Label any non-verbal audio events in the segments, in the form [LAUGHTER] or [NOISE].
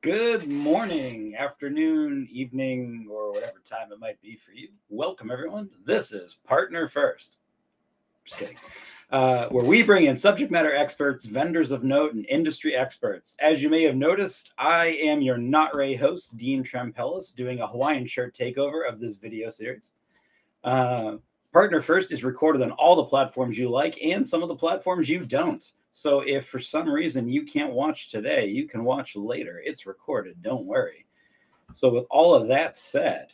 Good morning, afternoon, evening, or whatever time it might be for you. Welcome, everyone. This is Partner First. Just kidding. Uh, where we bring in subject matter experts, vendors of note, and industry experts. As you may have noticed, I am your Not Ray host, Dean Trempellis, doing a Hawaiian shirt takeover of this video series. Uh, Partner First is recorded on all the platforms you like and some of the platforms you don't. So if for some reason you can't watch today, you can watch later. It's recorded. Don't worry. So with all of that said,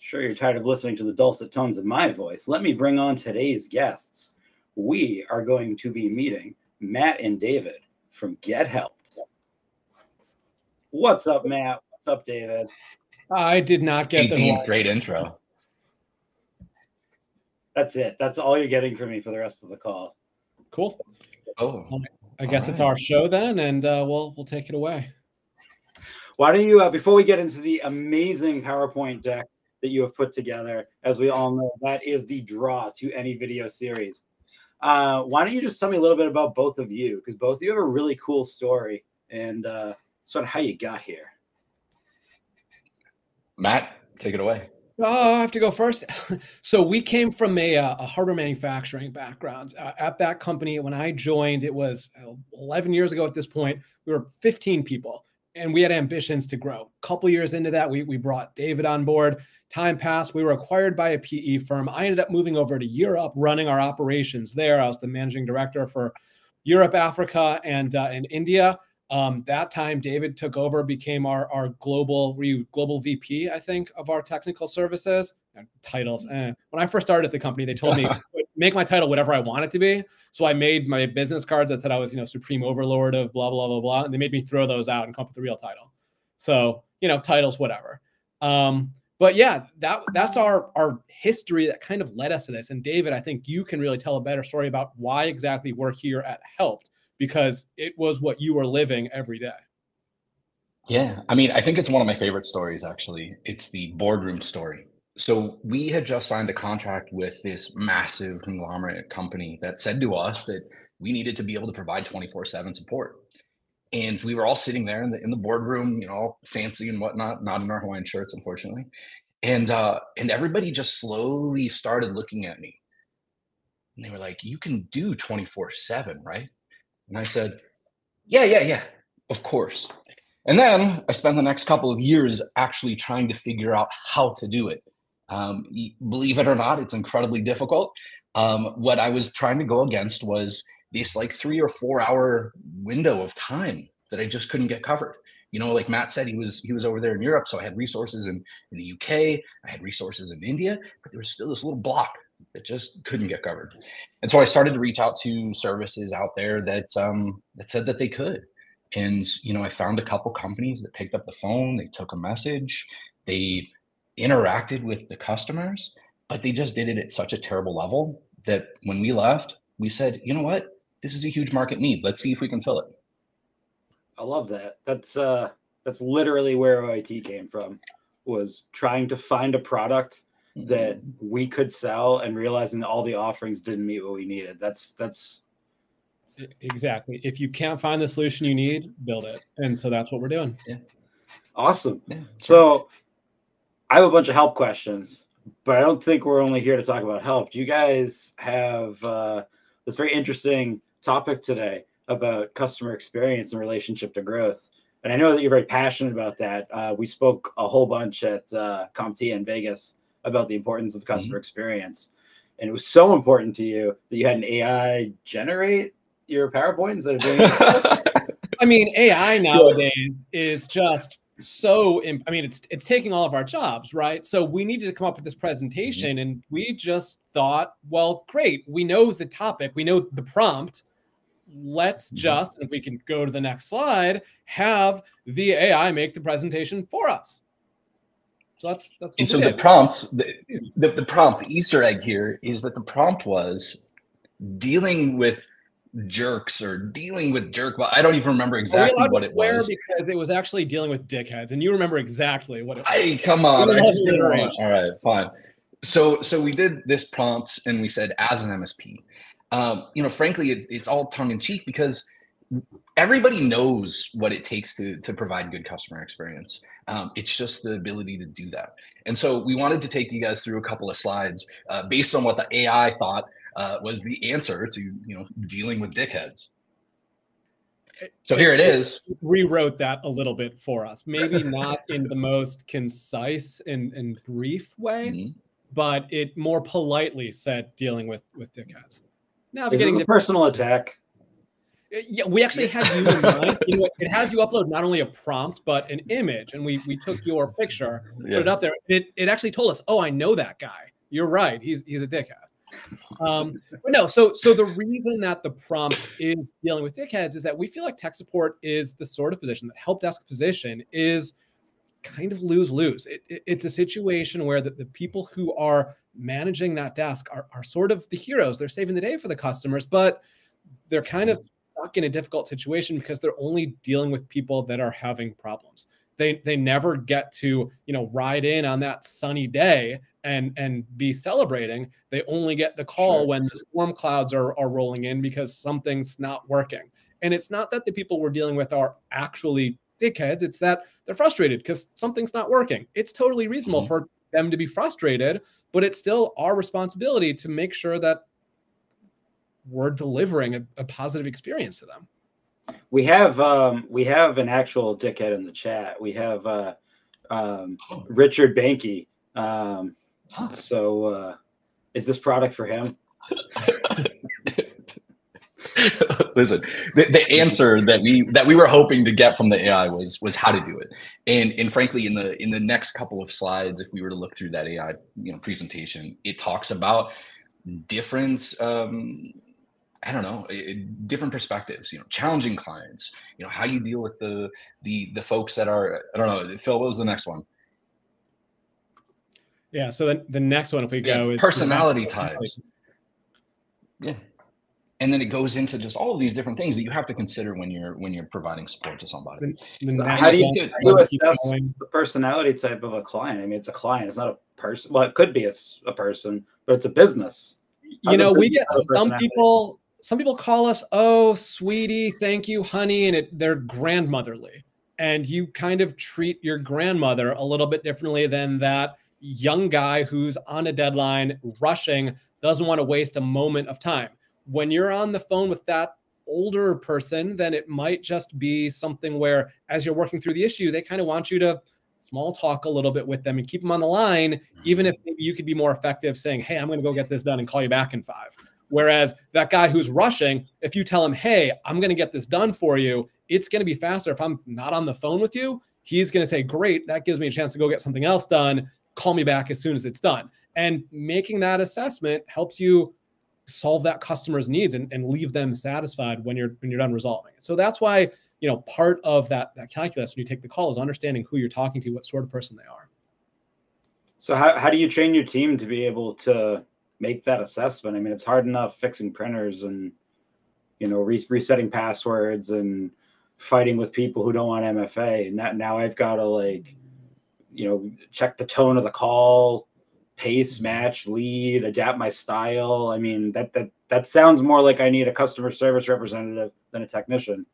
sure you're tired of listening to the dulcet tones of my voice. Let me bring on today's guests. We are going to be meeting Matt and David from Get Helpt. What's up, Matt? What's up, David? I did not get the Dean, great intro. That's it. That's all you're getting from me for the rest of the call. Cool. Oh, I guess right. it's our show then, and uh, we'll we'll take it away. Why don't you, uh, before we get into the amazing PowerPoint deck that you have put together, as we all know, that is the draw to any video series. Uh, why don't you just tell me a little bit about both of you? Because both of you have a really cool story and uh, sort of how you got here. Matt, take it away. Oh, I have to go first. [LAUGHS] so we came from a, uh, a hardware manufacturing background. Uh, at that company, when I joined, it was uh, 11 years ago. At this point, we were 15 people, and we had ambitions to grow. A couple years into that, we we brought David on board. Time passed. We were acquired by a PE firm. I ended up moving over to Europe, running our operations there. I was the managing director for Europe, Africa, and uh, and India. Um, that time, David took over, became our our global were you global VP, I think, of our technical services and titles. Eh. When I first started at the company, they told me [LAUGHS] make my title whatever I want it to be. So I made my business cards that said I was you know supreme overlord of blah blah blah blah, and they made me throw those out and come up with the real title. So you know titles whatever. Um, but yeah, that that's our our history that kind of led us to this. And David, I think you can really tell a better story about why exactly we're here at Helpt because it was what you were living every day. Yeah. I mean, I think it's one of my favorite stories, actually. It's the boardroom story. So we had just signed a contract with this massive conglomerate company that said to us that we needed to be able to provide 24 7 support. And we were all sitting there in the in the boardroom, you know, fancy and whatnot, not in our Hawaiian shirts, unfortunately. And uh, and everybody just slowly started looking at me. And they were like, you can do 24 7, right? And I said, Yeah, yeah, yeah, of course. And then I spent the next couple of years actually trying to figure out how to do it. Um, believe it or not, it's incredibly difficult. Um, what I was trying to go against was this like three or four hour window of time that I just couldn't get covered. You know, like Matt said, he was he was over there in Europe, so I had resources in in the UK, I had resources in India, but there was still this little block it just couldn't get covered. And so I started to reach out to services out there that um, that said that they could. And you know, I found a couple companies that picked up the phone, they took a message, they interacted with the customers, but they just did it at such a terrible level that when we left, we said, you know what? This is a huge market need. Let's see if we can fill it. I love that. That's uh that's literally where OIT came from was trying to find a product that mm-hmm. we could sell and realizing that all the offerings didn't meet what we needed. That's that's exactly. If you can't find the solution you need, build it. And so that's what we're doing. Yeah. Awesome. Yeah, So I have a bunch of Helpt questions, but I don't think we're only here to talk about Helpt. Do you guys have uh, this very interesting topic today about customer experience and relationship to growth? And I know that you're very passionate about that. Uh, we spoke a whole bunch at uh, CompTIA in Vegas about the importance of customer mm-hmm. experience. And it was so important to you that you had an AI generate your PowerPoint instead of doing it. [LAUGHS] I mean, AI nowadays is just so imp- i mean it's it's taking all of our jobs right so we needed to come up with this presentation mm-hmm. and we just thought well great we know the topic we know the prompt let's mm-hmm. just if we can go to the next slide have the ai make the presentation for us so that's that's. And so the prompt, the, the, the prompt, the Easter egg here is that the prompt was dealing with jerks or dealing with jerk. Well, I don't even remember exactly what it was because it was actually dealing with dickheads, and you remember exactly what it was. Hey, come on! I just didn't want. All right, fine. So so we did this prompt, and we said as an MSP. Um, you know, frankly, it, it's all tongue in cheek because everybody knows what it takes to to provide good customer experience. Um, it's just the ability to do that. And so we wanted to take you guys through a couple of slides uh, based on what the AI thought uh, was the answer to you know dealing with dickheads. So here it is. Rewrote that a little bit for us. [LAUGHS] Maybe not in the most concise and, and brief way, mm-hmm. but it more politely said dealing with with dickheads. Now, is this a personal attack? Yeah, we actually had you in mind. You know, it has you upload not only a prompt but an image, and we we took your picture, yeah. put it up there. It it actually told us, oh, I know that guy. You're right. He's he's a dickhead. Um, but no, so so the reason that the prompt is dealing with dickheads is that we feel like tech support is the sort of position that help desk position is kind of lose lose. It, it, it's a situation where the, the people who are managing that desk are, are sort of the heroes. They're saving the day for the customers, but they're kind of stuck in a difficult situation because they're only dealing with people that are having problems. They they never get to you know ride in on that sunny day and and be celebrating. They only get the call sure. when the storm clouds are are rolling in because something's not working. And it's not that the people we're dealing with are actually dickheads. It's that they're frustrated because something's not working. It's totally reasonable mm-hmm. for them to be frustrated, but it's still our responsibility to make sure that we're delivering a, a positive experience to them. We have um, we have an actual dickhead in the chat. We have uh, um, oh. Richard Banky. Um, oh. So uh, is this product for him? [LAUGHS] Listen, the, the answer that we that we were hoping to get from the AI was was how to do it, and and frankly, in the in the next couple of slides, if we were to look through that AI you know presentation, it talks about different um, I don't know, eh, eh, different perspectives. You know, challenging clients. You know, how you deal with the the the folks that are. I don't know, Phil. What was the next one? Yeah. So the, the next one, if we go, is personality types. Yeah. And then it goes into just all of these different things that you have to consider when you're when you're providing support to somebody. So how do you, do you assess the personality type of a client? I mean, it's a client. It's not a person. Well, it could be a, a person, but it's a business. you know, we get some people some people call us, oh, sweetie, thank you, honey, and it, they're grandmotherly. And you kind of treat your grandmother a little bit differently than that young guy who's on a deadline, rushing, doesn't want to waste a moment of time. When you're on the phone with that older person, then it might just be something where, as you're working through the issue, they kind of want you to small talk a little bit with them and keep them on the line, even mm-hmm. if maybe you could be more effective saying, Hey, I'm going to go get this done and call you back in five. Whereas that guy who's rushing, if you tell him, hey, I'm going to get this done for you, it's going to be faster. If I'm not on the phone with you, he's going to say, great, that gives me a chance to go get something else done. Call me back as soon as it's done. And making that assessment helps you solve that customer's needs and, and leave them satisfied when you're when you're done resolving it. So that's why you know part of that that calculus when you take the call is understanding who you're talking to, what sort of person they are. So how, how do you train your team to be able to make that assessment. I mean, it's hard enough fixing printers and you know re- resetting passwords and fighting with people who don't want MFA. And that, now I've got to like you know check the tone of the call, pace, mm-hmm. match, lead, adapt my style. I mean, that that that sounds more like I need a customer service representative than a technician.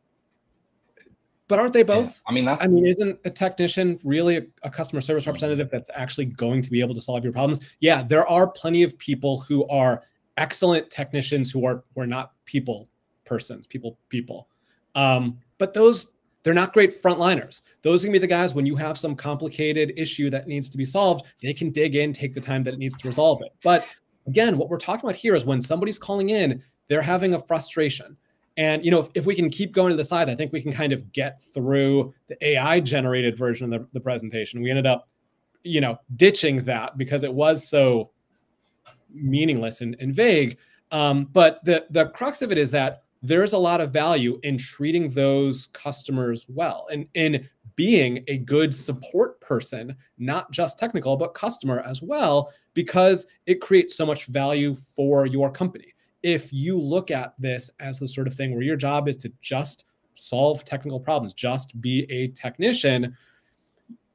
But aren't they both? Yeah. I mean, that's... I mean, isn't a technician really a, a, customer service representative that's actually going to be able to solve your problems? Yeah, there are plenty of people who are excellent technicians who are who are not people persons, people people. Um, but those they're not great frontliners. Those are gonna be the guys when you have some complicated issue that needs to be solved, they can dig in, take the time that it needs to resolve it. But again, what we're talking about here is when somebody's calling in, they're having a frustration and you know, if, if we can keep going to the side, I think we can kind of get through the AI generated version of the, the presentation. We ended up, you know, ditching that because it was so meaningless and, and vague. Um, but the the crux of it is that there's a lot of value in treating those customers well and in being a good support person, not just technical, but customer as well, because it creates so much value for your company if you look at this as the sort of thing where your job is to just solve technical problems, just be a technician,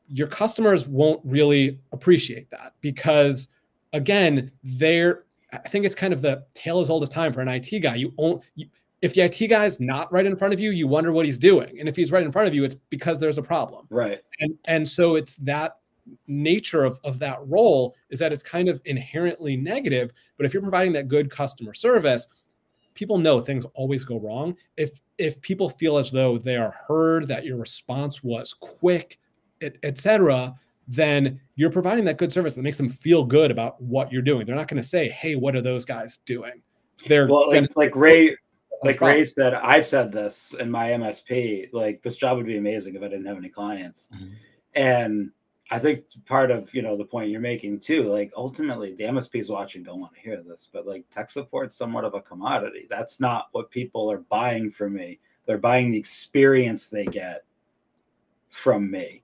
your customers won't really appreciate that because again, they're I think it's kind of the tale as old as time for an IT guy. You, own, you if the IT guy is not right in front of you, you wonder what he's doing. And if he's right in front of you, it's because there's a problem. Right. And and so it's that nature of, of that role is that it's kind of inherently negative. But if you're providing that good customer service, people know things always go wrong. If if people feel as though they are heard, that your response was quick, etc., then you're providing that good service that makes them feel good about what you're doing. They're not going to say, "Hey, what are those guys doing?" They're well, it's like Ray, like Ray said. I've said this in my MSP. Like this job would be amazing if I didn't have any clients, mm-hmm. and I think part of you know the point you're making too. Like ultimately, the MSPs watching don't want to hear this, but like tech support's somewhat of a commodity. That's not what people are buying from me. They're buying the experience they get from me.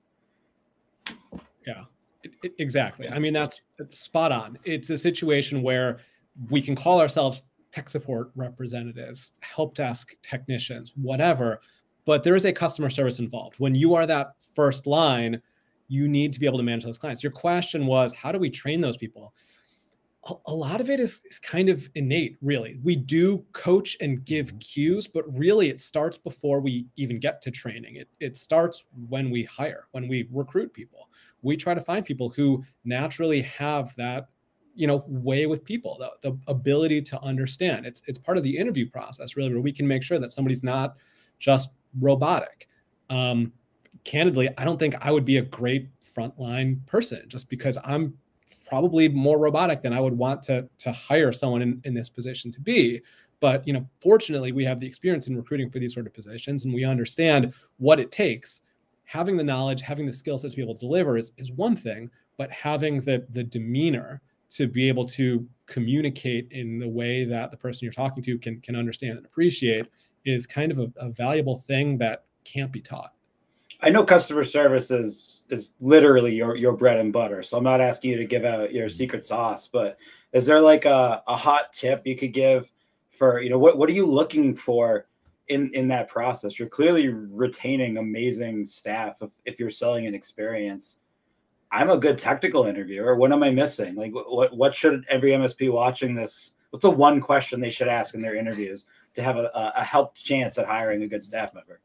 Yeah, it, it, exactly. I mean, that's, that's spot on. It's a situation where we can call ourselves tech support representatives, help desk technicians, whatever, but there is a customer service involved. When you are that first line, you need to be able to manage those clients. Your question was, how do we train those people? A, a lot of it is, is kind of innate, really. We do coach and give mm-hmm. cues, but really it starts before we even get to training. It, it starts when we hire, when we recruit people. We try to find people who naturally have that you know way with people the, the ability to understand it's it's part of the interview process really where we can make sure that somebody's not just robotic um, candidly, I don't think I would be a great frontline person just because I'm probably more robotic than I would want to to hire someone in, in this position to be. But you know, fortunately, we have the experience in recruiting for these sort of positions, and we understand what it takes. Having the knowledge, having the skill sets to be able to deliver is, is one thing, but having the the demeanor to be able to communicate in the way that the person you're talking to can can understand and appreciate is kind of a, a valuable thing that can't be taught. I know customer service is is literally your your bread and butter. So I'm not asking you to give out your mm-hmm. secret sauce, but is there like a, a hot tip you could give for you know what what are you looking for in in that process? You're clearly retaining amazing staff if, if you're selling an experience. I'm a good technical interviewer. What am I missing? Like what what should every MSP watching this? What's the one question they should ask in their interviews to have a, a helped chance at hiring a good staff member?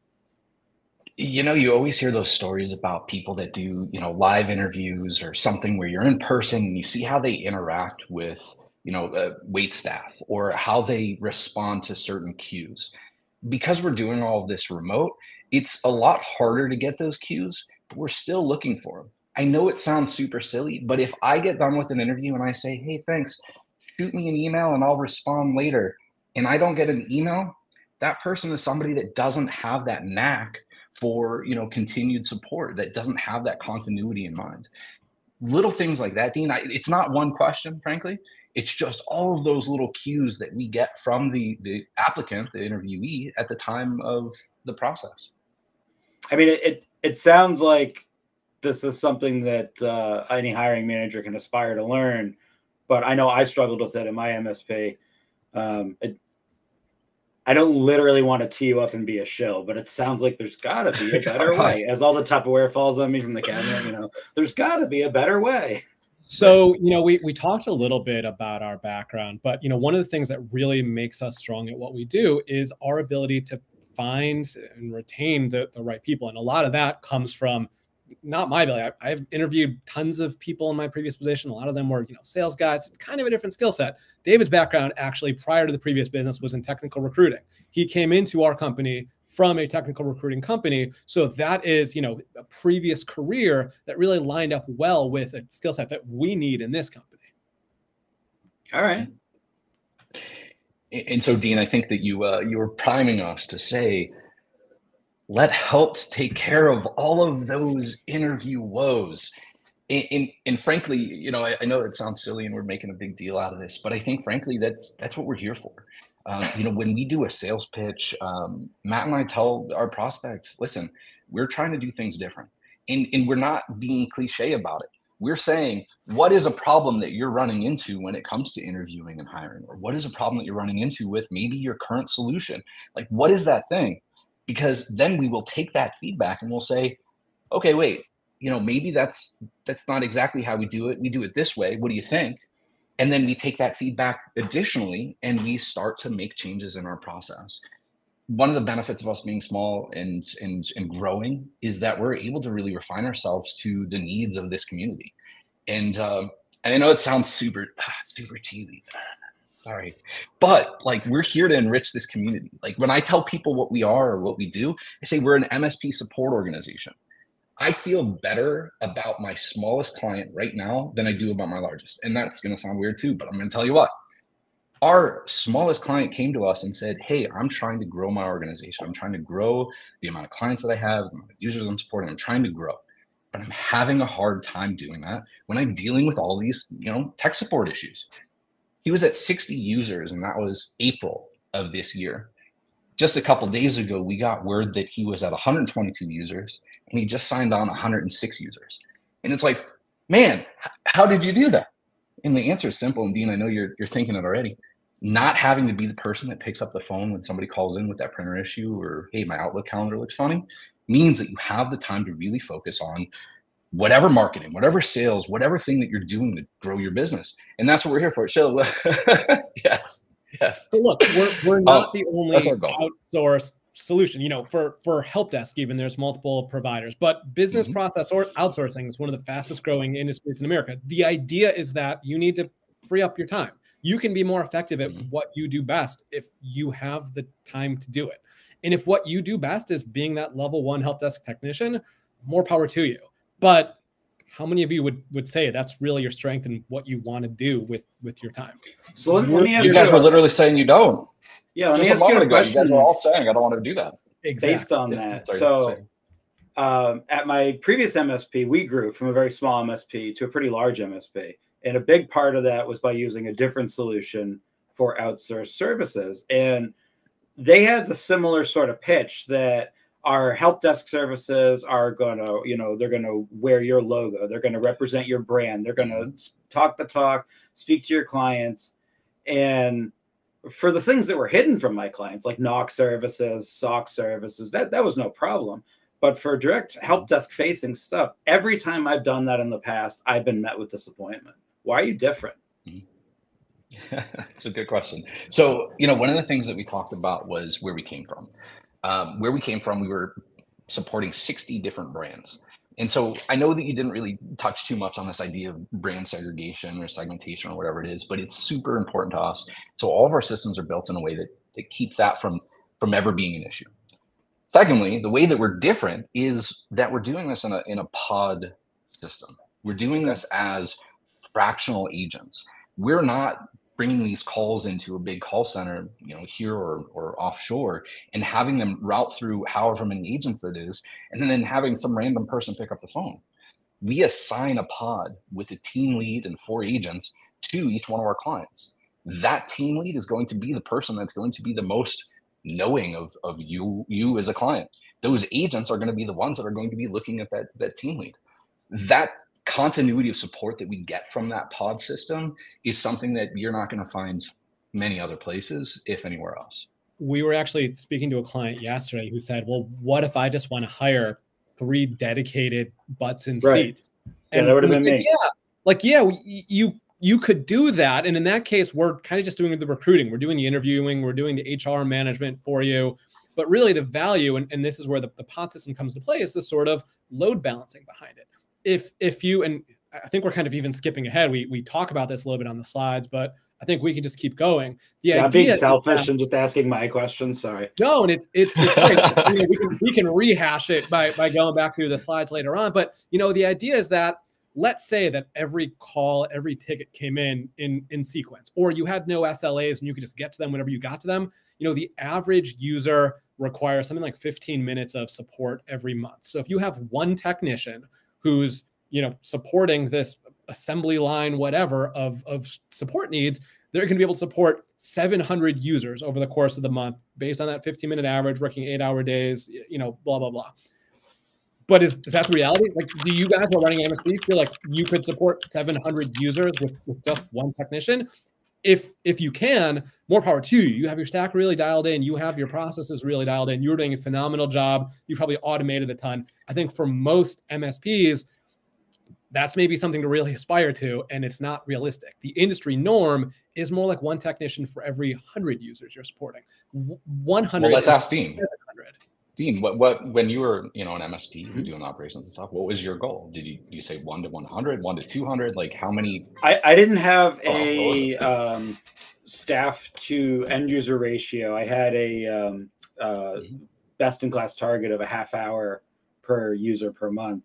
You know you always hear those stories about people that do you know live interviews or something where you're in person and you see how they interact with you know uh, wait staff or how they respond to certain cues. Because we're doing all of this remote it's a lot harder to get those cues but we're still looking for them i know it sounds super silly but if i get done with an interview and i say hey thanks shoot me an email and i'll respond later and i don't get an email that person is somebody that doesn't have that knack for you know continued support that doesn't have that continuity in mind. Little things like that dean I, it's not one question frankly. It's just all of those little cues that we get from the the applicant the interviewee at the time of the process. I mean it it, it sounds like this is something that uh, any hiring manager can aspire to learn but i know i struggled with it in my msp um, it, I don't literally want to tee you up and be a shill, but it sounds like there's got to be a [LAUGHS] better way. As all the Tupperware falls on me from the cabinet, you know, there's got to be a better way. So, you know, we we talked a little bit about our background, but you know, one of the things that really makes us strong at what we do is our ability to find and retain the, the right people. And a lot of that comes from not my ability. I, have interviewed tons of people in my previous position. A lot of them were, you know, sales guys. It's kind of a different skill set. David's background, actually, prior to the previous business, was in technical recruiting. He came into our company from a technical recruiting company, so that is, you know, a previous career that really lined up well with a skill set that we need in this company. All right. And so, Dean, I think that you uh, you were priming us to say let Helpt take care of all of those interview woes. And, and, and frankly, you know, I, I, know it sounds silly and we're making a big deal out of this, but I think frankly that's that's what we're here for. Um, you know, when we do a sales pitch, um, Matt and I tell our prospects, listen, we're trying to do things different, and and we're not being cliche about it. We're saying what is a problem that you're running into when it comes to interviewing and hiring, or what is a problem that you're running into with maybe your current solution? Like, what is that thing? Because then we will take that feedback and we'll say okay wait you know maybe that's that's not exactly how we do it we do it this way what do you think and then we take that feedback additionally and we start to make changes in our process one of the benefits of us being small and and and growing is that we're able to really refine ourselves to the needs of this community. And um, and I know it sounds super [SIGHS] super cheesy. Sorry. But like we're here to enrich this community. Like when I tell people what we are or what we do, I say we're an MSP support organization. I feel better about my smallest client right now than I do about my largest. And that's going to sound weird too, but I'm going to tell you what. Our smallest client came to us and said, Hey, I'm trying to grow my organization. I'm trying to grow the amount of clients that I have, the users I'm supporting. I'm trying to grow. But I'm having a hard time doing that when I'm dealing with all these, you know, tech support issues. He was at 60 users, and that was April of this year just a couple days ago, we got word that he was at 122 users and he just signed on 106 users. And it's like, man, how did you do that? And the answer is simple. And Dean, I know you're you're thinking it already. Not having to be the person that picks up the phone when somebody calls in with that printer issue or hey, my Outlook calendar looks funny, means that you have the time to really focus on whatever marketing, whatever sales, whatever thing that you're doing to grow your business. And that's what we're here for. So [LAUGHS] yes. Yes. So look, we're, we're not oh, the only outsourced solution. You know, for for help desk, even there's multiple providers, but business mm-hmm. process or outsourcing is one of the fastest growing industries in America. The idea is that you need to free up your time. You can be more effective at mm-hmm. what you do best if you have the time to do it. And if what you do best is being that level one help desk technician, more power to you. But how many of you would would say that's really your strength and what you want to do with with your time? So let, let me ask you guys you were literally saying you don't. Yeah, just a moment ago, you guys were all saying I don't want to do that. Exactly. Based on that, Sorry, so um, at my previous MSP, we grew from a very small MSP to a pretty large MSP, and a big part of that was by using a different solution for outsourced services, and they had the similar sort of pitch that our help desk services are going to you know they're going to wear your logo they're going to represent your brand they're going to mm-hmm. talk the talk speak to your clients and for the things that were hidden from my clients like NOC services SOC services that that was no problem but for direct help mm-hmm. desk facing stuff every time i've done that in the past i've been met with disappointment why are you different mm-hmm. [LAUGHS] A good question. So, you know, one of the things that we talked about was where we came from um, where we came from, we were supporting 60 different brands. And so I know that you didn't really touch too much on this idea of brand segregation or segmentation or whatever it is, but it's super important to us. So all of our systems are built in a way that, that keep that from, from ever being an issue. Secondly, the way that we're different is that we're doing this in a, in a pod system. We're doing this as fractional agents. We're not bringing these calls into a big call center, you know, here or, or offshore, and having them route through however many agents it is, and then having some random person pick up the phone. We assign a pod with a team lead and four agents to each one of our clients. That team lead is going to be the person that's going to be the most knowing of, of you you as a client. Those agents are going to be the ones that are going to be looking at that that team lead. That continuity of support that we get from that pod system is something that you're not going to find many other places, if anywhere else. We were actually speaking to a client yesterday who said, Well, what if I just want to hire three dedicated butts and right. seats? And yeah, that would have been said, me. Yeah. Like, yeah, you you could do that. And in that case, we're kind of just doing the recruiting, we're doing the interviewing, we're doing the HR management for you. But really, the value, and, and this is where the, the pod system comes to play, is the sort of load balancing behind it if if you and I think we're kind of even skipping ahead. We we talk about this a little bit on the slides, but I think we can just keep going. The yeah, being selfish that, and just asking my questions. Sorry. No, and it's it's, it's great. [LAUGHS] you know, we can we can rehash it by by going back through the slides later on. But you know, the idea is that let's say that every call, every ticket came in in in sequence, or you had no SLAs and you could just get to them whenever you got to them. You know, the average user requires something like 15 minutes of support every month. So if you have one technician who's you know supporting this assembly line whatever of of support needs they're going to be able to support 700 users over the course of the month based on that 15 minute average working eight hour days you know blah blah blah. But is, is that the reality? Like do you guys who are running msp feel like you could support 700 users with, with just one technician? If if you can more power to you. You have your stack really dialed in. You have your processes really dialed in. You're doing a phenomenal job. You probably automated a ton i think for most msps that's maybe something to really aspire to, and it's not realistic. The industry norm is more like one technician for every 100 users you're supporting. 100. Well, let's ask Dean. Dean, what what when you were you know an MSP, you were mm-hmm. doing operations and stuff. What was your goal? Did you you say one to 100, one to 200? Like how many? I I didn't have oh, a um, staff to end user ratio. I had a um, uh, mm-hmm. best in class target of a half hour per user per month.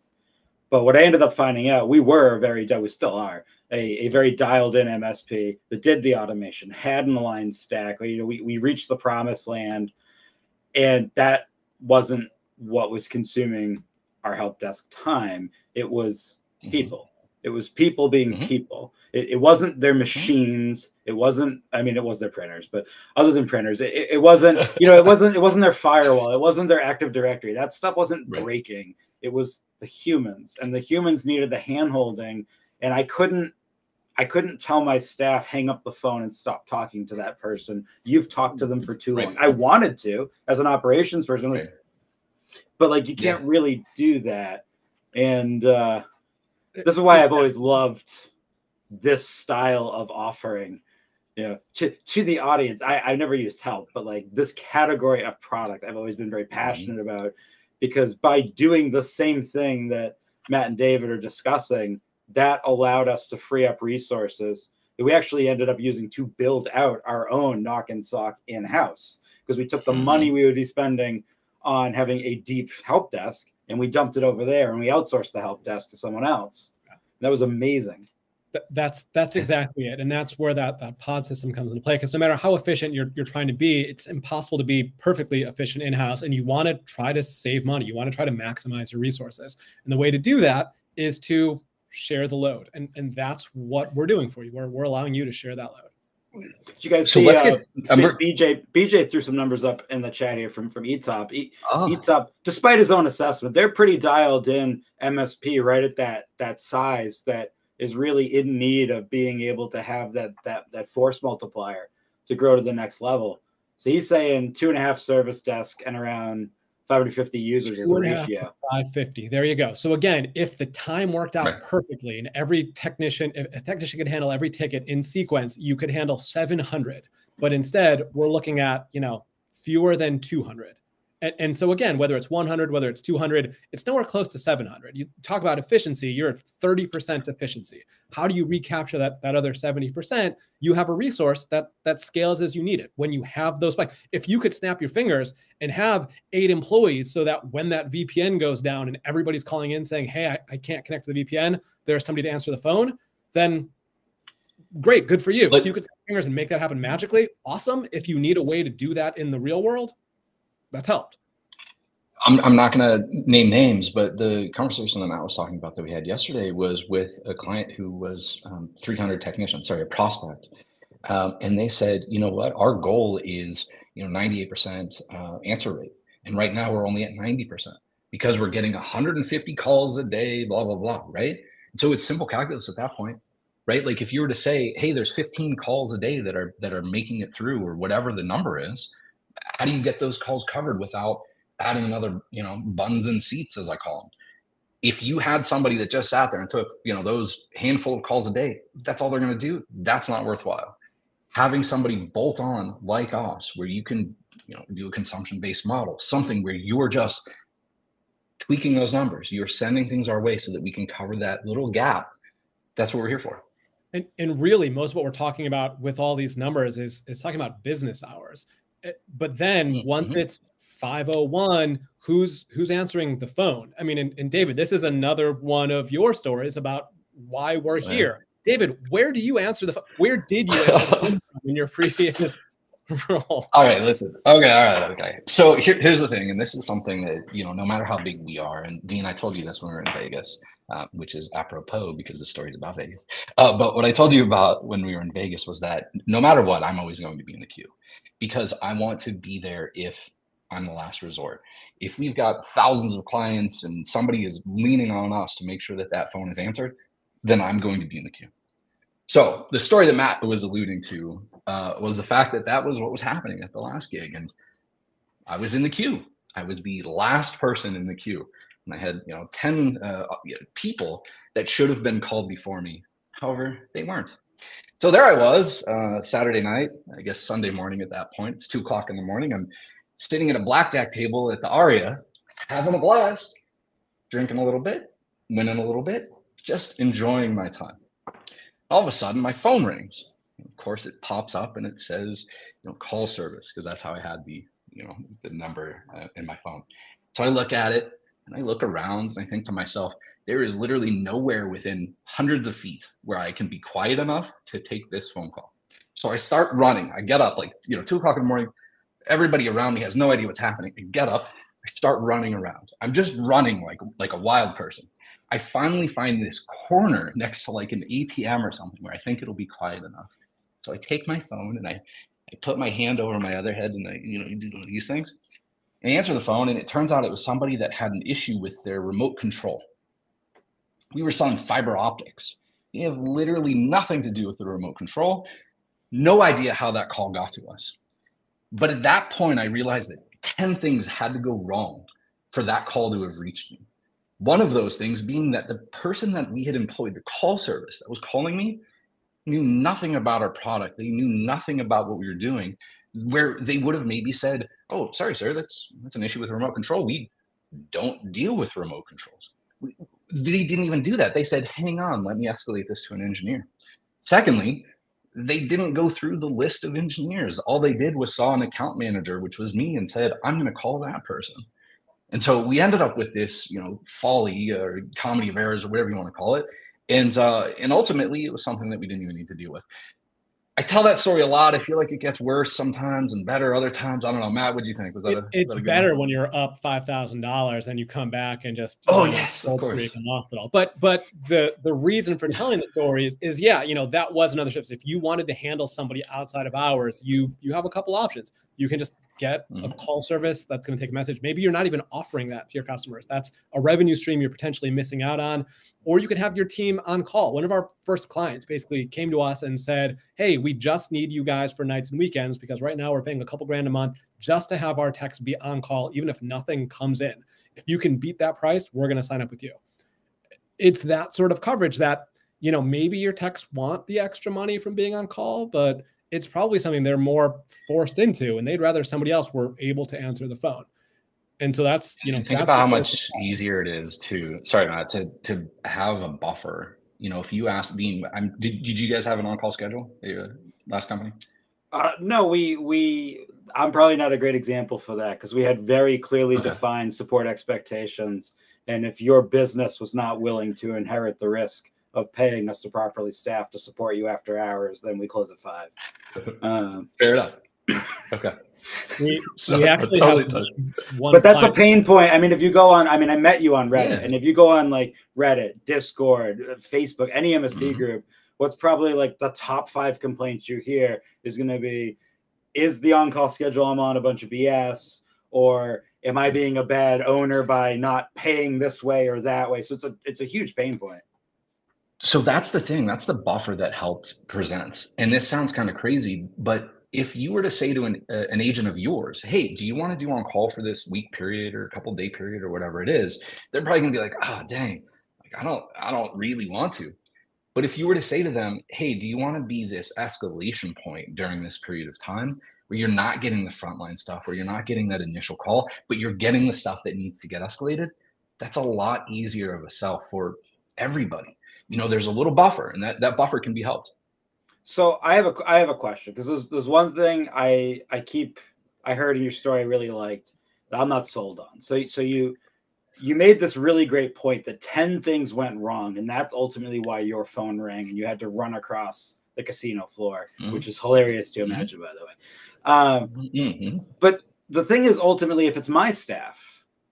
But what I ended up finding out, we were very, we still are a, a very dialed in MSP that did the automation, had an aligned stack. You know, we, we reached the promised land, and that wasn't what was consuming our help desk time. It was mm-hmm. people. It was people being mm-hmm. people. It, it, wasn't their mm-hmm. machines. It wasn't. I mean, it was their printers, but other than printers, it, it wasn't. You know, it [LAUGHS] wasn't. It wasn't their firewall. It wasn't their Active Directory. That stuff wasn't right. breaking. It was the humans, and the humans needed the handholding. And I couldn't. I couldn't tell my staff hang up the phone and stop talking to that person. You've talked to them for too right. long. I wanted to as an operations person, right. but like you can't yeah. really do that. And uh, this is why I've [LAUGHS] always loved this style of offering you know to to the audience i i never used Helpt but like this category of product i've always been very mm-hmm. passionate mm-hmm. about because by doing the same thing that matt and david are discussing that allowed us to free up resources that we actually ended up using to build out our own NOC and SOC in house because we took the mm-hmm. money we would be spending on having a deep help desk and we dumped it over there and we outsourced the help desk to someone else. That was amazing. That's that's exactly it. And that's where that that pod system comes into play. Because no matter how efficient you're, you're trying to be it's impossible to be perfectly efficient in-house. And you want to try to save money. You want to try to maximize your resources. And the way to do that is to share the load. And and that's what we're doing for you. We're, we're allowing you to share that load Did you guys so see uh, get, BJ BJ threw some numbers up in the chat here from from ETOP. E, oh. ETOP, despite his own assessment, they're pretty dialed in MSP right at that that size that is really in need of being able to have that that that force multiplier to grow to the next level. So he's saying two and a half service desk and around 550 users as a ratio. 550. There you go. So again, if the time worked out right. perfectly and every technician, if a technician could handle every ticket in sequence, you could handle 700. But instead, we're looking at, you know, fewer than 200. And, and, so again, whether it's 100, whether it's 200, it's nowhere close to 700. You talk about efficiency, you're at 30% efficiency. How do you recapture that that other 70%? You have a resource that that scales as you need it. When you have those like if you could snap your fingers and have eight employees so that when that VPN goes down and everybody's calling in saying, "Hey, I, I can't connect to the VPN," there's somebody to answer the phone, then great, good for you. But, if you could snap fingers and make that happen magically, awesome. If you need a way to do that in the real world, that's Helpt. I'm, I'm not going to name names, but the conversation that Matt was talking about that we had yesterday was with a client who was um, 300 technicians, sorry, a prospect. Um, and they said, you know what, our goal is, you know, 98% uh, answer rate. And right now we're only at 90% because we're getting 150 calls a day, blah, blah, blah, right? so it's simple calculus at that point, right? Like if you were to say, hey, there's 15 calls a day that are that are making it through or whatever the number is, how do you get those calls covered without adding another, you know, buns and seats, as I call them? If you had somebody that just sat there and took, you know, those handful of calls a day, that's all they're going to do. That's not worthwhile. Having somebody bolt on like us, where you can, you know, do a consumption based model, something where you're just tweaking those numbers, you're sending things our way so that we can cover that little gap. That's what we're here for. And, and really, most of what we're talking about with all these numbers is, is talking about business hours. But then mm-hmm. once it's 501 who's who's answering the phone? I mean and, and, david this is another one of your stories about why we're here. David where do you answer the phone where did you [LAUGHS] in your previous role? All right listen. Okay all right okay. So here, here's the thing and this is something that you know no matter how big we are and dean i told you this when we were in vegas uh, which is apropos because the story is about vegas. Uh, but what i told you about when we were in vegas was that no matter what i'm always going to be in the queue because I want to be there if I'm the last resort. If we've got thousands of clients and somebody is leaning on us to make sure that that phone is answered, then I'm going to be in the queue. So the story that Matt was alluding to uh, was the fact that that was what was happening at the last gig, and I was in the queue. I was the last person in the queue. and I had you know ten uh, people that should have been called before me. However, they weren't. So there I was, uh, Saturday night, I guess Sunday morning at that point. It's two o'clock in the morning. I'm sitting at a blackjack table at the Aria, having a blast, drinking a little bit, winning a little bit, just enjoying my time. All of a sudden, my phone rings. Of course, it pops up and it says, you know, call service because that's how I had the, you know, the number uh, in my phone. So I look at it and I look around and I think to myself, there is literally nowhere within hundreds of feet where I can be quiet enough to take this phone call. So I start running. I get up like, you know, two o'clock in the morning. Everybody around me has no idea what's happening. I get up, I start running around. I'm just running like like a wild person. I finally find this corner next to like an ATM or something where I think it'll be quiet enough. So I take my phone and I, I put my hand over my other head and I, you know, do these things. And I answer the phone, and it turns out it was somebody that had an issue with their remote control. We were selling fiber optics. They have literally nothing to do with the remote control. No idea how that call got to us. But at that point, I realized that 10 things had to go wrong for that call to have reached me. One of those things being that the person that we had employed, the call service that was calling me, knew nothing about our product. They knew nothing about what we were doing, where they would have maybe said, "Oh, sorry, sir, that's that's an issue with remote control. We don't deal with remote controls." We, they didn't even do that. They said, "Hang on, let me escalate this to an engineer." Secondly, they didn't go through the list of engineers. All they did was saw an account manager, which was me, and said, "I'm going to call that person." And so we ended up with this, you know, folly or comedy of errors or whatever you want to call it. And uh, and ultimately, it was something that we didn't even need to deal with. I tell that story a lot. I feel like it gets worse sometimes and better other times. I don't know, Matt. What do you think? Was that? A, it's that better one? when you're up five thousand dollars and you come back and just oh know, yes, of course, lost it all. But but the the reason for telling the story is is yeah, you know that was another shift. If you wanted to handle somebody outside of hours, you you have a couple options. You can just get mm-hmm. a call service that's going to take a message. Maybe you're not even offering that to your customers. That's a revenue stream you're potentially missing out on. Or you could have your team on call. One of our first clients basically came to us and said, Hey, we just need you guys for nights and weekends because right now we're paying a couple grand a month just to have our techs be on call, even if nothing comes in. If you can beat that price, we're going to sign up with you. It's that sort of coverage that, you know, maybe your techs want the extra money from being on call, but it's probably something they're more forced into and they'd rather somebody else were able to answer the phone. And so that's you know think about how much easier it is to sorry matt to to have a buffer. You know if you ask dean I'm, did, did you guys have an on-call schedule at your last company? Uh, no we we i'm probably not a great example for that because we had very clearly okay. defined support expectations. And if your business was not willing to inherit the risk of paying us to properly staff to support you after hours, then we close at five. [LAUGHS] Um, Fair enough. [LAUGHS] Okay. We, [LAUGHS] so, we actually totally one but that's client. a pain point. I mean, if you go on, I mean, I met you on Reddit, yeah. and if you go on like Reddit, Discord, Facebook, any MSP mm-hmm. group, what's probably like the top five complaints you hear is going to be, is the on-call schedule I'm on a bunch of BS, or am I being a bad owner by not paying this way or that way? So it's a it's a huge pain point. So that's the thing. That's the buffer that Helpt presents. And this sounds kind of crazy, but if you were to say to an, uh, an agent of yours, hey, do you want to do on call for this week period or a couple day period or whatever it is, they're probably gonna be like, oh, dang, like I don't, I don't really want to. But if you were to say to them, hey, do you want to be this escalation point during this period of time where you're not getting the frontline stuff, where you're not getting that initial call, but you're getting the stuff that needs to get escalated, that's a lot easier of a sell for everybody you know there's a little buffer and that that buffer can be Helpt so i have a i have a question because there's, there's one thing i i keep i heard in your story i really liked that i'm not sold on so so you you made this really great point that 10 things went wrong and that's ultimately why your phone rang and you had to run across the casino floor mm-hmm. which is hilarious to mm-hmm. imagine mm-hmm. by the way um, mm-hmm. but the thing is ultimately if it's my staff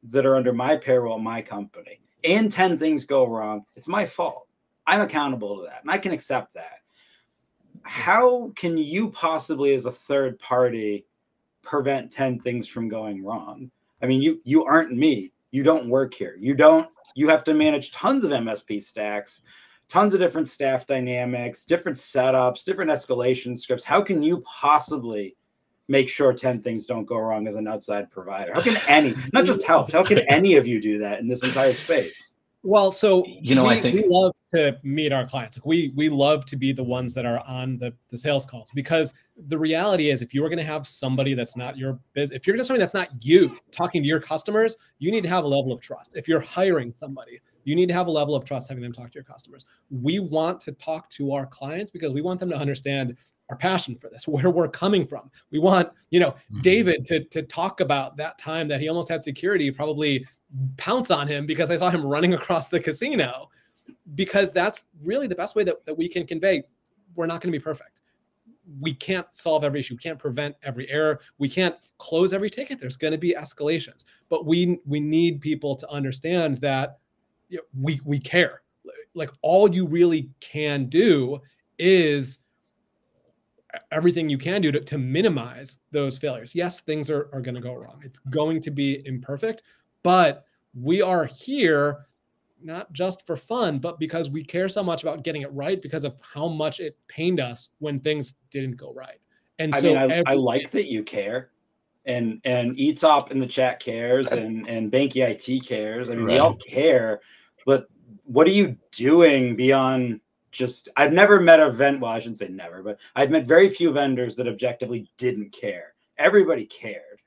that are under my payroll my company and 10 things go wrong it's my fault I'm accountable to that and I can accept that. How can you possibly, as a third party, prevent 10 things from going wrong? I mean, you you aren't me. You don't work here. You don't you have to manage tons of MSP stacks, tons of different staff dynamics, different setups, different escalation scripts. How can you possibly make sure 10 things don't go wrong as an outside provider? How can any, not just Helpt, how can any of you do that in this entire space? Well, so you know, we, I think we love to meet our clients. Like we we love to be the ones that are on the the sales calls because the reality is, if you are going to have somebody that's not your business, if you're going to have somebody that's not you talking to your customers, you need to have a level of trust. If you're hiring somebody, you need to have a level of trust having them talk to your customers. We want to talk to our clients because we want them to understand our passion for this, [LAUGHS] where we're coming from. We want, you know, mm-hmm. David to to talk about that time that he almost had security probably pounce on him because I saw him running [LAUGHS] across the casino. Because that's really the best way that, that we can convey we're not going to be perfect. We can't solve every issue. We can't prevent every error. We can't close every ticket. There's going to be escalations, but we we need people to understand that you know, we we care. Like all you really can do is everything you can do to, to minimize those failures. Yes, things are, are going to go wrong. It's going to be imperfect, but we are here not just for fun, but because we care so much about getting it right because of how much it pained us when things didn't go right. And I so mean, I, every- I like that you care. And and Etop in the chat cares and and Banky IT cares. I mean, right. we all care, but what are you doing beyond just I've never met a vent well, I shouldn't say never, but I've met very few vendors that objectively didn't care. Everybody cared.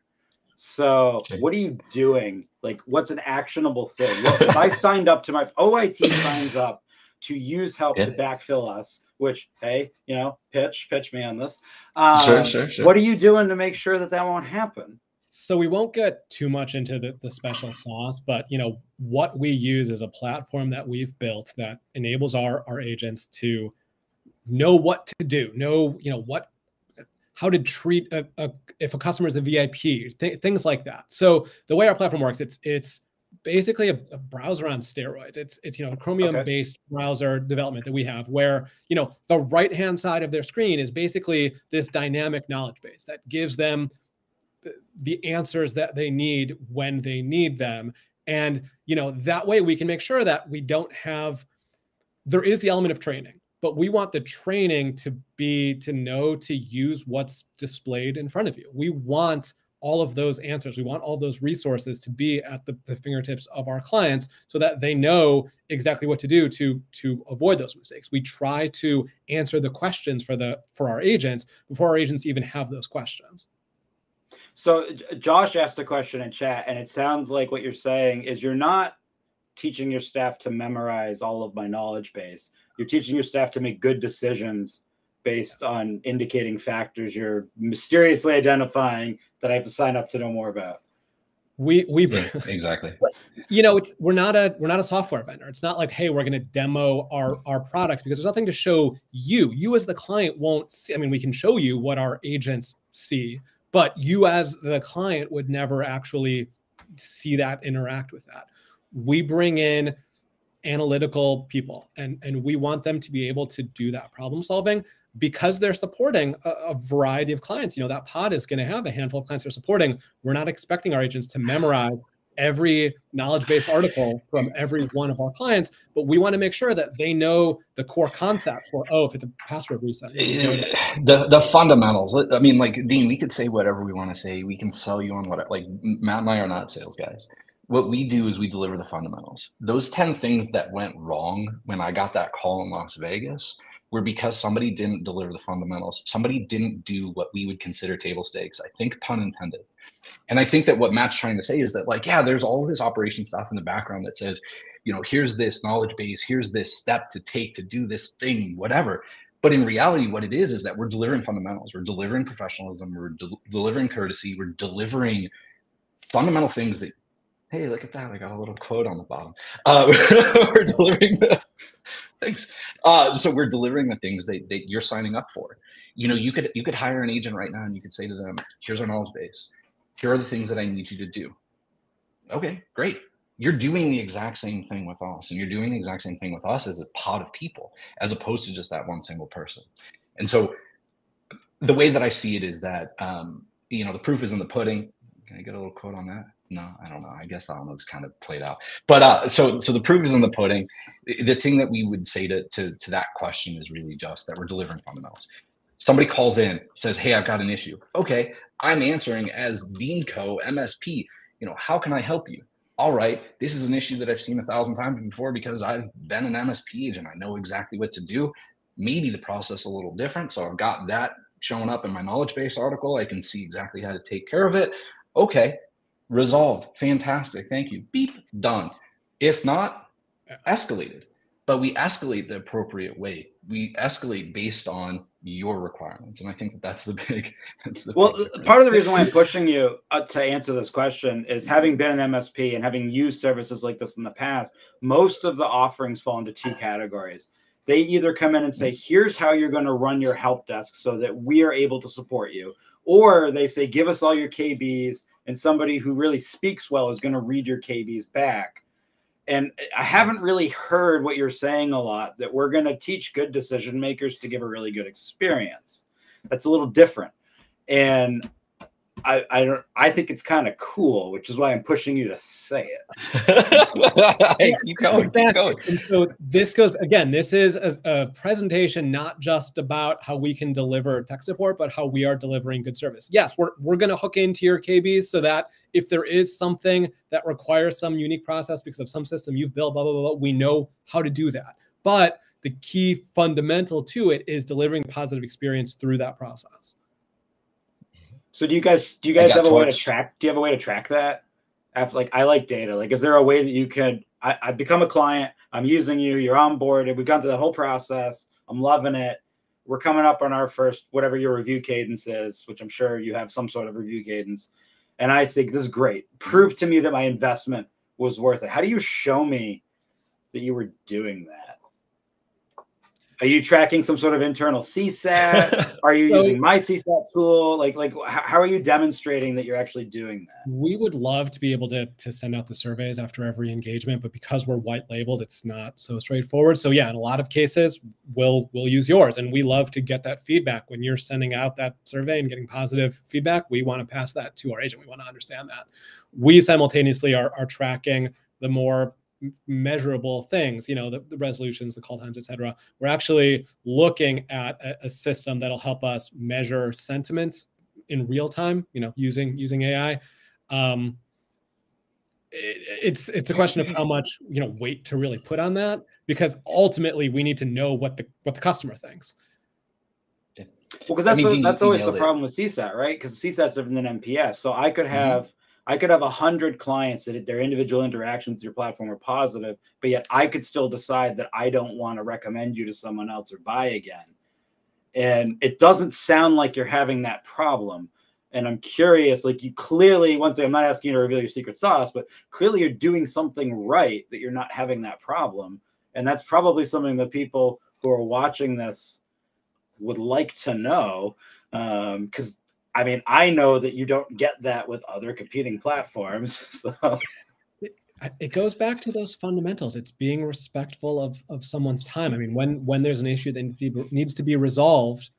So what are you doing? Like, what's an actionable thing? What, if I signed up to my OIT [LAUGHS] signs up to use Helpt yeah. to backfill us, which hey, you know, pitch, pitch me on this. Um, sure, sure, sure. What are you doing to make sure that that won't happen? So we won't get too much into the, the special sauce, but you know what we use is a platform that we've built that enables our our agents to know what to do, know you know what how to treat a, a if a customer is a VIP, th- things like that. So the way our platform works, it's it's basically a, a browser on steroids. It's it's you know a Chromium okay. based browser development that we have where you know the right hand side of their screen is basically this dynamic knowledge base that gives them the answers that they need when they need them. And you know that way we can make sure that we don't have there is the element of training but we want the training to be to know to use what's displayed in front of you. We want all of those answers. We want all those resources to be at the, the, fingertips of our clients so that they know exactly what to do to to avoid those mistakes. We try to answer the questions for the for our agents before our agents even have those questions so Josh asked a question in chat, and it sounds like what you're saying is you're not teaching your staff to memorize all of my knowledge base. You're teaching your staff to make good decisions based on indicating factors you're mysteriously identifying that I have to sign up to know more about. We we exactly. [LAUGHS] You know, it's we're not a we're not a software vendor. It's not like, hey, we're going to demo our our products because there's nothing to show you. You as the client won't see. I mean, we can show you what our agents see, but you as the client would never actually see that interact with that. We bring in analytical people and and we want them to be able to do that problem solving because they're supporting a, a variety of clients. You know that pod is going to have a handful of clients they're supporting. We're not expecting our agents to [SIGHS] memorize every knowledge base article from every one of our clients, but we want to make sure that they know the core concepts for, oh, if it's a password reset. Eh, the, the fundamentals. I mean, like, Dean, we could say whatever we want to say. We can sell you on what, like, Matt and I are not sales guys. What we do is we deliver the fundamentals. Those 10 things that went wrong when I got that call in Las Vegas were because somebody didn't deliver the fundamentals. Somebody didn't do what we would consider table stakes. I think pun intended and I think that what Matt's trying to say is that, like, yeah, there's all this operation stuff in the background that says, you know, here's this knowledge base, here's this step to take to do this thing, whatever. But in reality, what it is is that we're delivering fundamentals, we're delivering professionalism, we're de- delivering courtesy, we're delivering fundamental things that, hey, look at that, I got a little quote on the bottom. Uh, [LAUGHS] we're delivering the [LAUGHS] thanks. Uh, so we're delivering the things that, that you're signing up for. You know, you could you could hire an agent right now and you could say to them, here's our knowledge base here are the things that I need you to do. Okay, great. You're doing the exact same thing with us, and you're doing the exact same thing with us as a pod of people, as opposed to just that one single person. And so, the way that I see it is that um, you know the proof is in the pudding. Can I get a little quote on that? No, I don't know. I guess that one was kind of played out. But uh, so so the proof is in the pudding. The thing that we would say to, to to that question is really just that we're delivering fundamentals. Somebody calls in, says, "Hey, I've got an issue." Okay, I'm answering as Deanco MSP. You know, how can I help you? All right, this is an issue that I've seen a thousand times before because I've been an MSP agent. I know exactly what to do. Maybe the process a little different. So I've got that showing up in my knowledge base article. I can see exactly how to take care of it. Okay, resolved. Fantastic. Thank you. Beep, done. If not, escalated. But we escalate the appropriate way. We escalate based on your requirements, and I think that that's the [LAUGHS] big. That's the well, big part of the reason why I'm pushing you uh, to answer this question is having been an MSP and having used services like this in the past. Most of the offerings fall into two categories. They either come in and say, "Here's how you're going to run your help desk so that we are able to support you," or they say, "Give us all your KBs." and somebody who really speaks well is going to read your KBs back. And I haven't really heard what you're saying a lot that we're going to teach good decision makers to give a really good experience. That's a little different. And I, I don't I think it's kind of cool, which is why I'm pushing you to say it. [LAUGHS] hey, keep going, keep going. And so this goes again, this is a, a, presentation not just about how we can deliver tech support, but how we are delivering good service. Yes, we're we're gonna hook into your KBs so that if there is something that requires some unique process because of some system you've built, blah blah blah, blah we know how to do that. But the key fundamental to it is delivering positive experience through that process. So do you guys do you guys have a way to track? Do you have a way to track that? After like I like data. Like, is there a way that you could? I, I become a client. I'm using you. You're on board. and We've gone through that whole process. I'm loving it. We're coming up on our first whatever your review cadence is, which I'm sure you have some sort of review cadence. And I think this is great. Prove to me that my investment was worth it. How do you show me that you were doing that? Are you tracking some sort of internal CSAT? [LAUGHS] are you so, using my CSAT tool? Like, like how are you demonstrating that you're actually doing that? We would love to be able to, to send out the surveys after every engagement, but because we're white labeled, it's not so straightforward. So yeah, in a lot of cases, we'll we'll use yours, and we love to get that feedback when you're sending out that survey and getting positive feedback. We want to pass that to our agent. We want to understand that. We simultaneously are, are tracking the more measurable things, you know, the, the resolutions, the call times, et cetera. We're actually looking at a, a, system that'll help us measure sentiment in real time, you know, using using AI. Um, it, it's it's a question of how much you know weight to really put on that because ultimately we need to know what the what the customer thinks. Well, because that's I mean, a, that's always the problem with CSAT, right? Because CSAT's different than NPS. So I could mm-hmm. have mm-hmm I could have a hundred clients that their individual interactions with your platform are positive, but yet I could still decide that I don't want to recommend you to someone else or buy again. And it doesn't sound like you're having that problem. And I'm curious, like you clearly, once I'm not asking you to reveal your secret sauce, but clearly you're doing something right that you're not having that problem. And that's probably something that people who are watching this would like to know. Because um, I mean, I know that you don't get that with other competing platforms. [LAUGHS] So it, goes back to those fundamentals. It's being respectful of of someone's time. I mean, when when there's an issue that needs to be, needs to be resolved,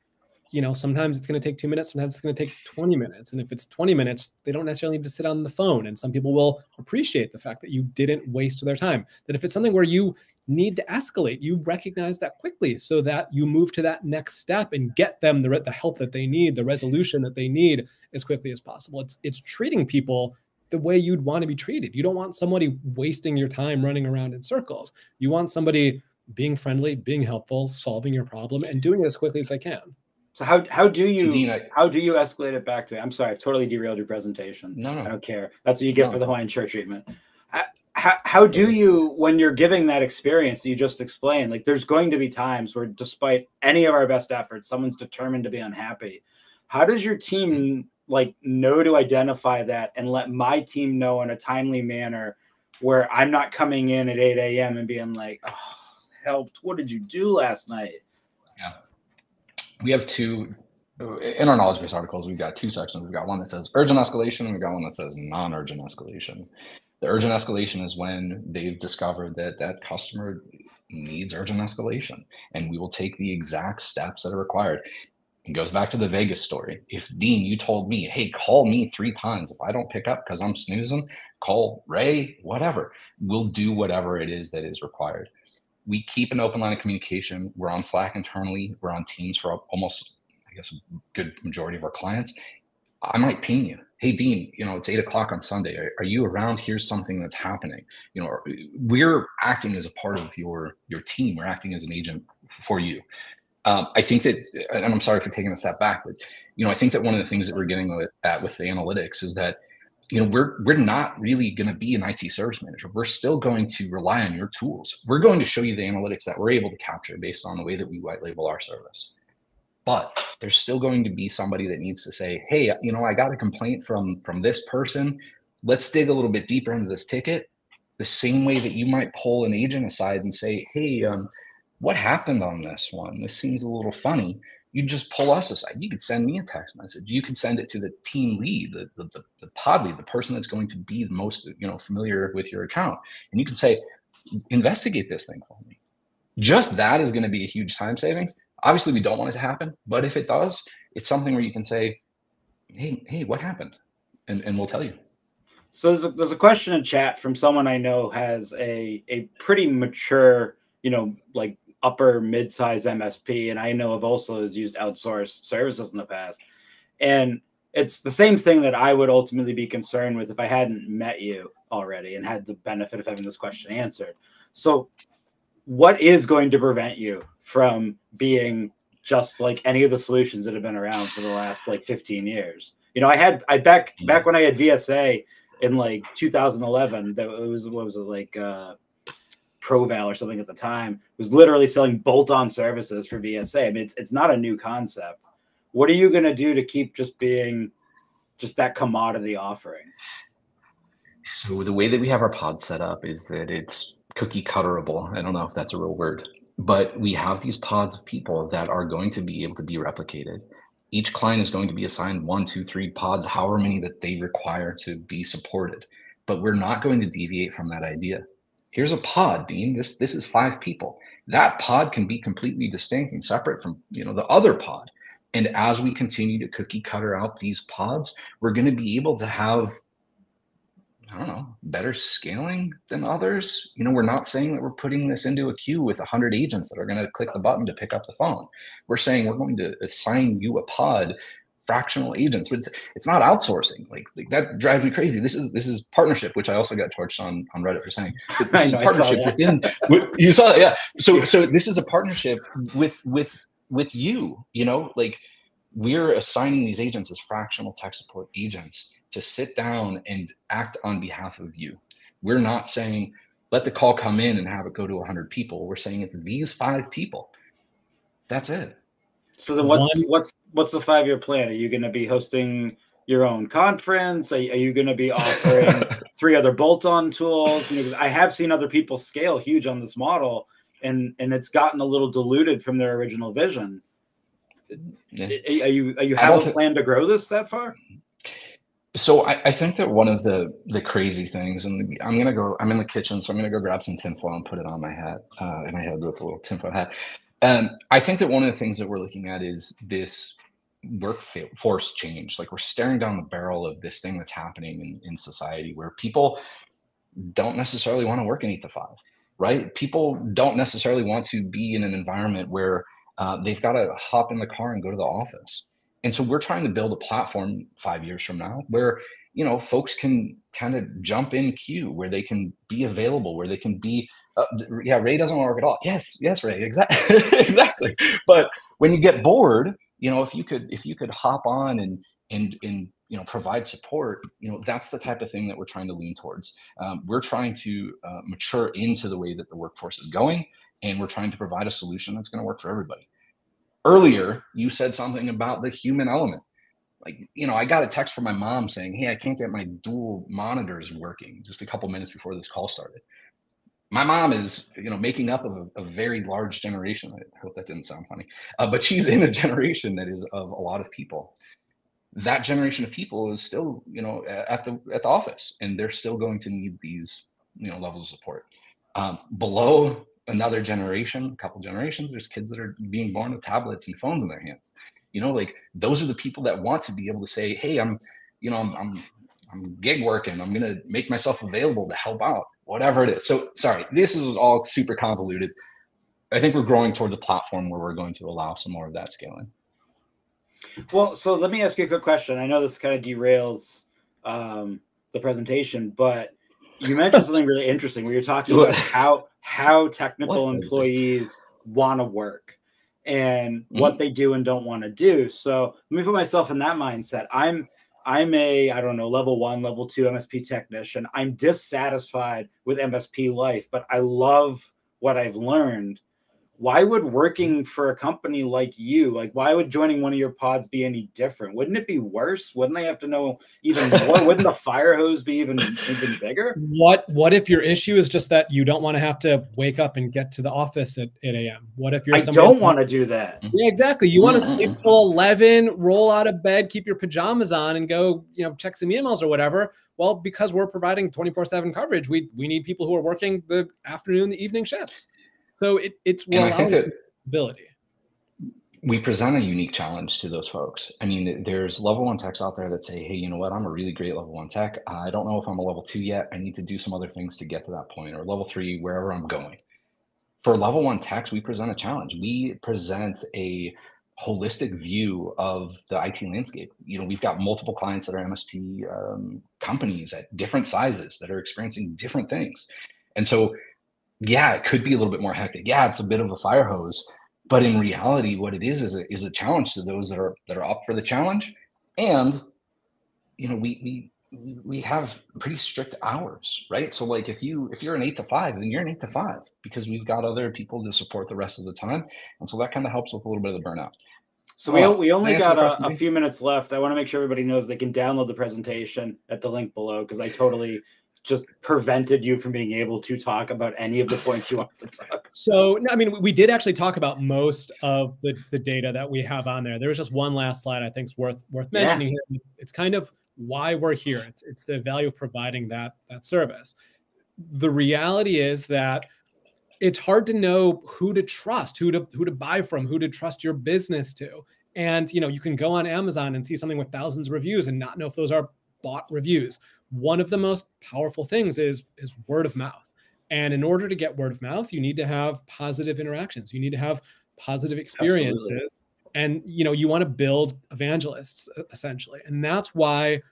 you know, sometimes it's going to take two minutes, sometimes it's going to take 20 minutes. And if it's 20 minutes, they don't necessarily need to sit on the phone. And some people will appreciate the fact that you didn't waste their time. That if it's something where you need to escalate, you recognize that quickly so that you move to that next step and get them the, the help that they need, the resolution that they need as quickly as possible. It's, it's treating people the way you'd want to be treated. You don't want somebody wasting your time running around in circles. You want somebody being friendly, being helpful, solving your problem, and doing it as quickly as they can. So how how do you how do you escalate it back to? Me? I'm sorry, I've totally derailed your presentation. No, no, I don't care. That's what you get no. for the Hawaiian shirt treatment. How, how do you when you're giving that experience that you just explained? Like, there's going to be times where, despite any of our best efforts, someone's determined to be unhappy. How does your team hmm. like know to identify that and let my team know in a timely manner where I'm not coming in at 8 a.m. and being like, oh, Helpt. What did you do last night? We have two in our knowledge base articles. We've got two sections. We've got one that says urgent escalation, and we've got one that says non-urgent escalation. The urgent escalation is when they've discovered that that customer needs urgent escalation, and we will take the exact steps that are required. It goes back to the Vegas story. If Dean, you told me, hey, call me three times. If I don't pick up because I'm snoozing, call Ray, whatever. We'll do whatever it is that is required we keep an open line of communication. We're on Slack internally. We're on Teams for almost, I guess, a good majority of our clients. I might ping you. Hey, Dean, you know, it's eight o'clock on Sunday. Are, are, you around? Here's something that's happening. You know, we're acting as a part of your your team. We're acting as an agent for you. Um, I think that, and I'm sorry for taking a step back, but you know, I think that one of the things that we're getting at with the analytics is that you know we're we're not really going to be an IT service manager. We're still going to rely on your tools. We're going to show you the analytics that we're able to capture based on the way that we white label our service. But there's still going to be somebody that needs to say, "Hey, you know, I got a complaint from from this person. Let's dig a little bit deeper into this ticket." The same way that you might pull an agent aside and say, "Hey, um, what happened on this one? This seems a little funny." You just pull us aside. You could send me a text message. You can send it to the team lead, the, the, the, the pod lead, the person that's going to be the most you know familiar with your account. And you can say, investigate this thing for me. Just that is going to be a huge time savings. Obviously, we don't want it to happen, but if it does, it's something where you can say, hey, hey, what happened? And, and we'll tell you. So there's a, there's a question in chat from someone I know has a, a pretty mature, you know, like upper mid-size MSP, and I know of also has used outsourced services in the past. And it's the same thing that I would ultimately be concerned with if I hadn't met you already and had the benefit of having this question answered. So, what is going to prevent you from being just like any of the solutions that have been around for the last like 15 years? You know, I had I back back when I had VSA in like 2011. That was what was it like uh, Proval or something at the time was literally selling bolt-on services for VSA. I mean, it's it's not a new concept. What are you going to do to keep just being just that commodity offering? So the way that we have our pod set up is that it's cookie cutterable. I don't know if that's a real word, but we have these pods of people that are going to be able to be replicated. Each client is going to be assigned one, two, three pods, however many that they require to be supported. But we're not going to deviate from that idea here's a pod, Dean. This this is five people. That pod can be completely distinct and separate from you know the other pod. And as we continue to cookie cutter out these pods, we're going to be able to have I don't know, better scaling than others. You know, we're not saying that we're putting this into a queue with 100 agents that are going to click the button to pick up the phone. We're saying we're going to assign you a pod fractional agents. But it's it's not outsourcing. Like, like that drives me crazy. This is this is partnership, which I also got torched on on Reddit for saying. [LAUGHS] This is know, partnership within. you saw that, yeah. So so this is a partnership with with with you. You know, like we're assigning these agents as fractional tech support agents to sit down and act on behalf of you. We're not saying let the call come in and have it go to 100 people. We're saying it's these five people. That's it. So then, what's One, what's what's the five year plan? Are you going to be hosting your own conference? Are, are you going to be offering [LAUGHS] three other bolt on tools? You know, I have seen other people scale huge on this model, and and it's gotten a little diluted from their original vision. Yeah. Are you are you have a plan to grow this that far? So I, I, think that one of the the crazy things, and I'm gonna go. I'm in the kitchen, so I'm gonna go grab some tinfoil and put it on my hat, uh, and my head with a little tinfoil hat. And I think that one of the things that we're looking at is this workforce change. Like we're staring down the barrel of this thing that's happening in, in society where people don't necessarily want to work in eight to five, right? People don't necessarily want to be in an environment where uh, they've got to hop in the car and go to the office. And so we're trying to build a platform five years from now where you know folks can kind of jump in queue, where they can be available, where they can be uh, yeah, Ray doesn't work at all. Yes, yes, Ray, exactly, [LAUGHS] exactly. But when you get bored, you know, if you could, if you could hop on and and and you know provide support, you know, that's the type of thing that we're trying to lean towards. Um, we're trying to uh, mature into the way that the workforce is going, and we're trying to provide a solution that's going to work for everybody. Earlier, you said something about the human element like you know i got a text from my mom saying hey i can't get my dual monitors working just a couple minutes before this call started my mom is you know making up of a, a, very large generation. I hope that didn't sound funny. Uh, but she's in a [LAUGHS] generation that is of a lot of people. That generation of people is still you know at the at the office and they're still going to need these you know levels of support. Um, below another generation a couple generations there's kids that are being born with tablets and phones in their hands. You know like those are the people that want to be able to say hey i'm you know i'm, I'm I'm gig working. I'm going to make myself available to help out, whatever it is. So, sorry, this is all super convoluted. I think we're growing towards a platform where we're going to allow some more of that scaling. Well, so let me ask you a quick question. I know this kind of derails um, the presentation, but you mentioned something really interesting where you're talking about [LAUGHS] how how technical employees want to work and mm-hmm. what they do and don't want to do. So let me put myself in that mindset. I'm I'm a I don't know level one, level two MSP technician. I'm dissatisfied with MSP life, but I love what I've learned why would working mm-hmm. for a company like you like why would joining one of your pods be any different? Wouldn't it be worse? Wouldn't they have to know even more? Wouldn't the fire hose be even even bigger? What what if your issue is just that you don't want to have to wake up and get to the office at 8 a.m what if you're i don't want to do that. Mm-hmm. Yeah exactly. You want to sleep till 11 roll out of bed keep your pajamas on and go you know check some emails or whatever. Well because we're providing 24 7 coverage we we need people who are working the afternoon the evening shifts so it, it's well, I think that ability. We present a unique challenge to those folks. I mean, there's level one techs out there that say, "Hey, you know what? I'm a really great level one tech. I don't know if I'm a level two yet. I need to do some other things to get to that point, or level three, wherever I'm going." For level one techs, we present a challenge. We present a holistic view of the IT landscape. You know, we've got multiple clients that are MSP um, companies at different sizes that are experiencing different things, and so yeah, it could be a little bit more hectic. Yeah, it's a bit of a fire hose, but in reality, what it is is a, is a challenge to those that are that are up for the challenge. And you know, we we we have pretty strict hours, right? So like if you if you're an eight to five, then you're an eight to five because we've got other people to support the rest of the time, and so that kind of helps with a little bit of the burnout. So we, uh, we only got a, a, few minutes left. I want to make sure everybody knows they can download the presentation at the link below because I totally just prevented you from being able to talk about any of the points you want to talk. So, I mean, we did actually talk about most of the, the data that we have on there. There was just one last slide I think is worth worth mentioning yeah. here. It's kind of why we're here. It's it's the value of providing that that service. The reality is that it's hard to know who to trust, who to who to buy from, who to trust your business to. And you know, you can go on Amazon and see something with thousands of reviews and not know if those are bought reviews one of the most powerful things is is word of mouth. And in order to get word of mouth you need to have positive interactions. You need to have positive experiences. Absolutely. and you know you want to build evangelists essentially. And that's why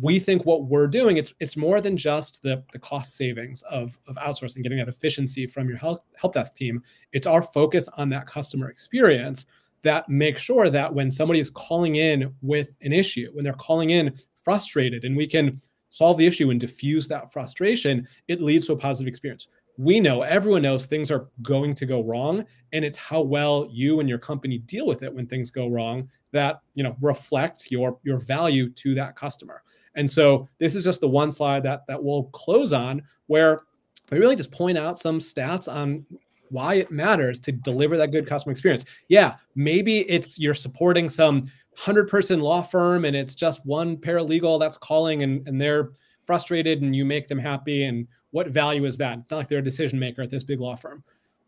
we think what we're doing it's it's more than just the the cost savings of of outsourcing getting that efficiency from your help, help desk team. It's our focus on that customer experience that makes sure that when somebody is calling in with an issue when they're calling in frustrated and we can solve the issue and diffuse that frustration, it leads to a positive experience. We know, everyone knows things are going to go wrong, and it's how well you and your company deal with it when things go wrong that you know reflect your your value to that customer. And so this is just the one slide that that we'll close on where we really just point out some stats on why it matters to deliver that good customer experience. Yeah, maybe it's you're supporting some 100 person law firm and it's just one paralegal that's calling and, and they're frustrated and you make them happy and what value is that? It's not like they're a decision maker at this big law firm.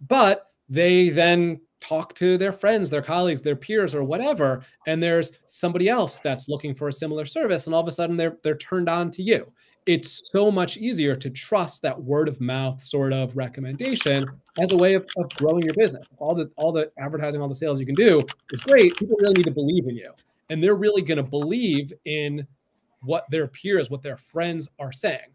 But they then talk to their friends their colleagues their peers or whatever and there's somebody else that's looking for a similar service and all of a sudden they're they're turned on to you it's so much easier to trust that word of mouth sort of recommendation as a way of, of growing your business. All the all the advertising, all the sales you can do is great. People really need to believe in you. And they're really going to believe in what their peers, what their friends are saying.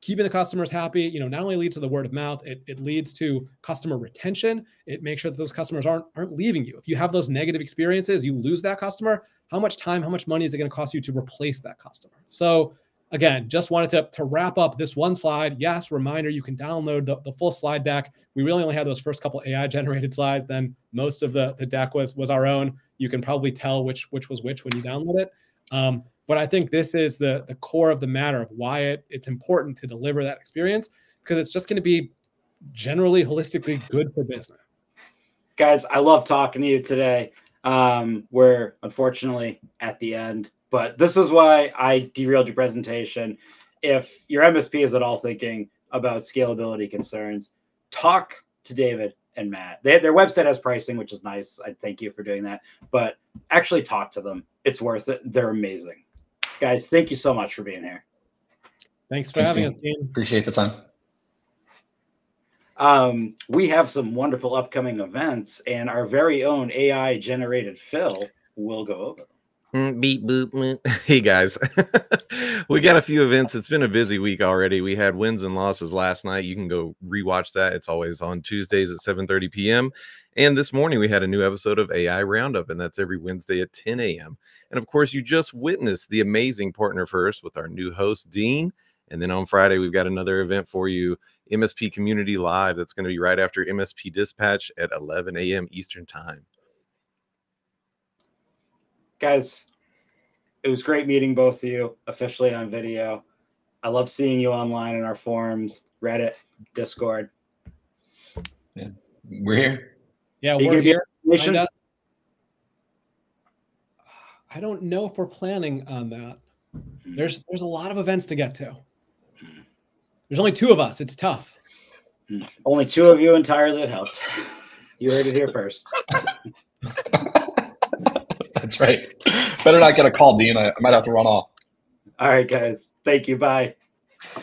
Keeping the customers happy, you know, not only leads to the word of mouth, it, it leads to customer retention. It makes sure that those customers aren't aren't leaving you. If you have those negative experiences, you lose that customer. How much time, how much money is it going to cost you to replace that customer? So again, just wanted to, to wrap up this one slide. Yes, reminder, you can download the, the full slide deck. We really only had those first couple [LAUGHS] AI generated slides. Then most of the, the deck was, was our own. You can probably tell which, which was which when you download it. Um, but I think this is the, the core of the matter of why it, it's important to deliver that experience because it's just going to be generally holistically good for business. Guys, I love talking to you today. Um, we're unfortunately at the end but this is why I derailed your presentation. If your MSP is at all thinking about scalability concerns, talk to David and Matt. They, their website has pricing, which is nice. I thank you for doing that. But actually talk to them. It's worth it. They're amazing. Guys, thank you so much for being here. Thanks for Thanks, having us, Dean. Appreciate the time. Um, we have some wonderful upcoming events, and our very own AI generated Phil we'll go over them. Mm, beep boop. mm. [LAUGHS] Hey guys, [LAUGHS] we got a few events. It's been a busy week already. We had wins and losses last night. You can go rewatch that. It's always on Tuesdays at 7:30 p.m. And this morning we had a new episode of AI Roundup, and that's every Wednesday at 10 a.m. And of course, you just witnessed the amazing Partner First with our new host Dean. And then on Friday we've got another event for you, MSP Community Live. That's going to be right after MSP Dispatch at 11 a.m. Eastern Time. Guys, it was great meeting both of you officially on video. I love seeing you online in our forums, Reddit, Discord. Yeah, We're here. Yeah, Are we're here. on Find us. I don't know if we're planning on that. There's there's a lot of events to get to. There's only two of us. It's tough. Only two of you entirely that Helpt. You heard it here first. [LAUGHS] [LAUGHS] That's right. Better not get a call, Dean. I, I might have to run off. All right, guys. Thank you. Bye.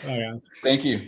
Oh, yeah. Thank you.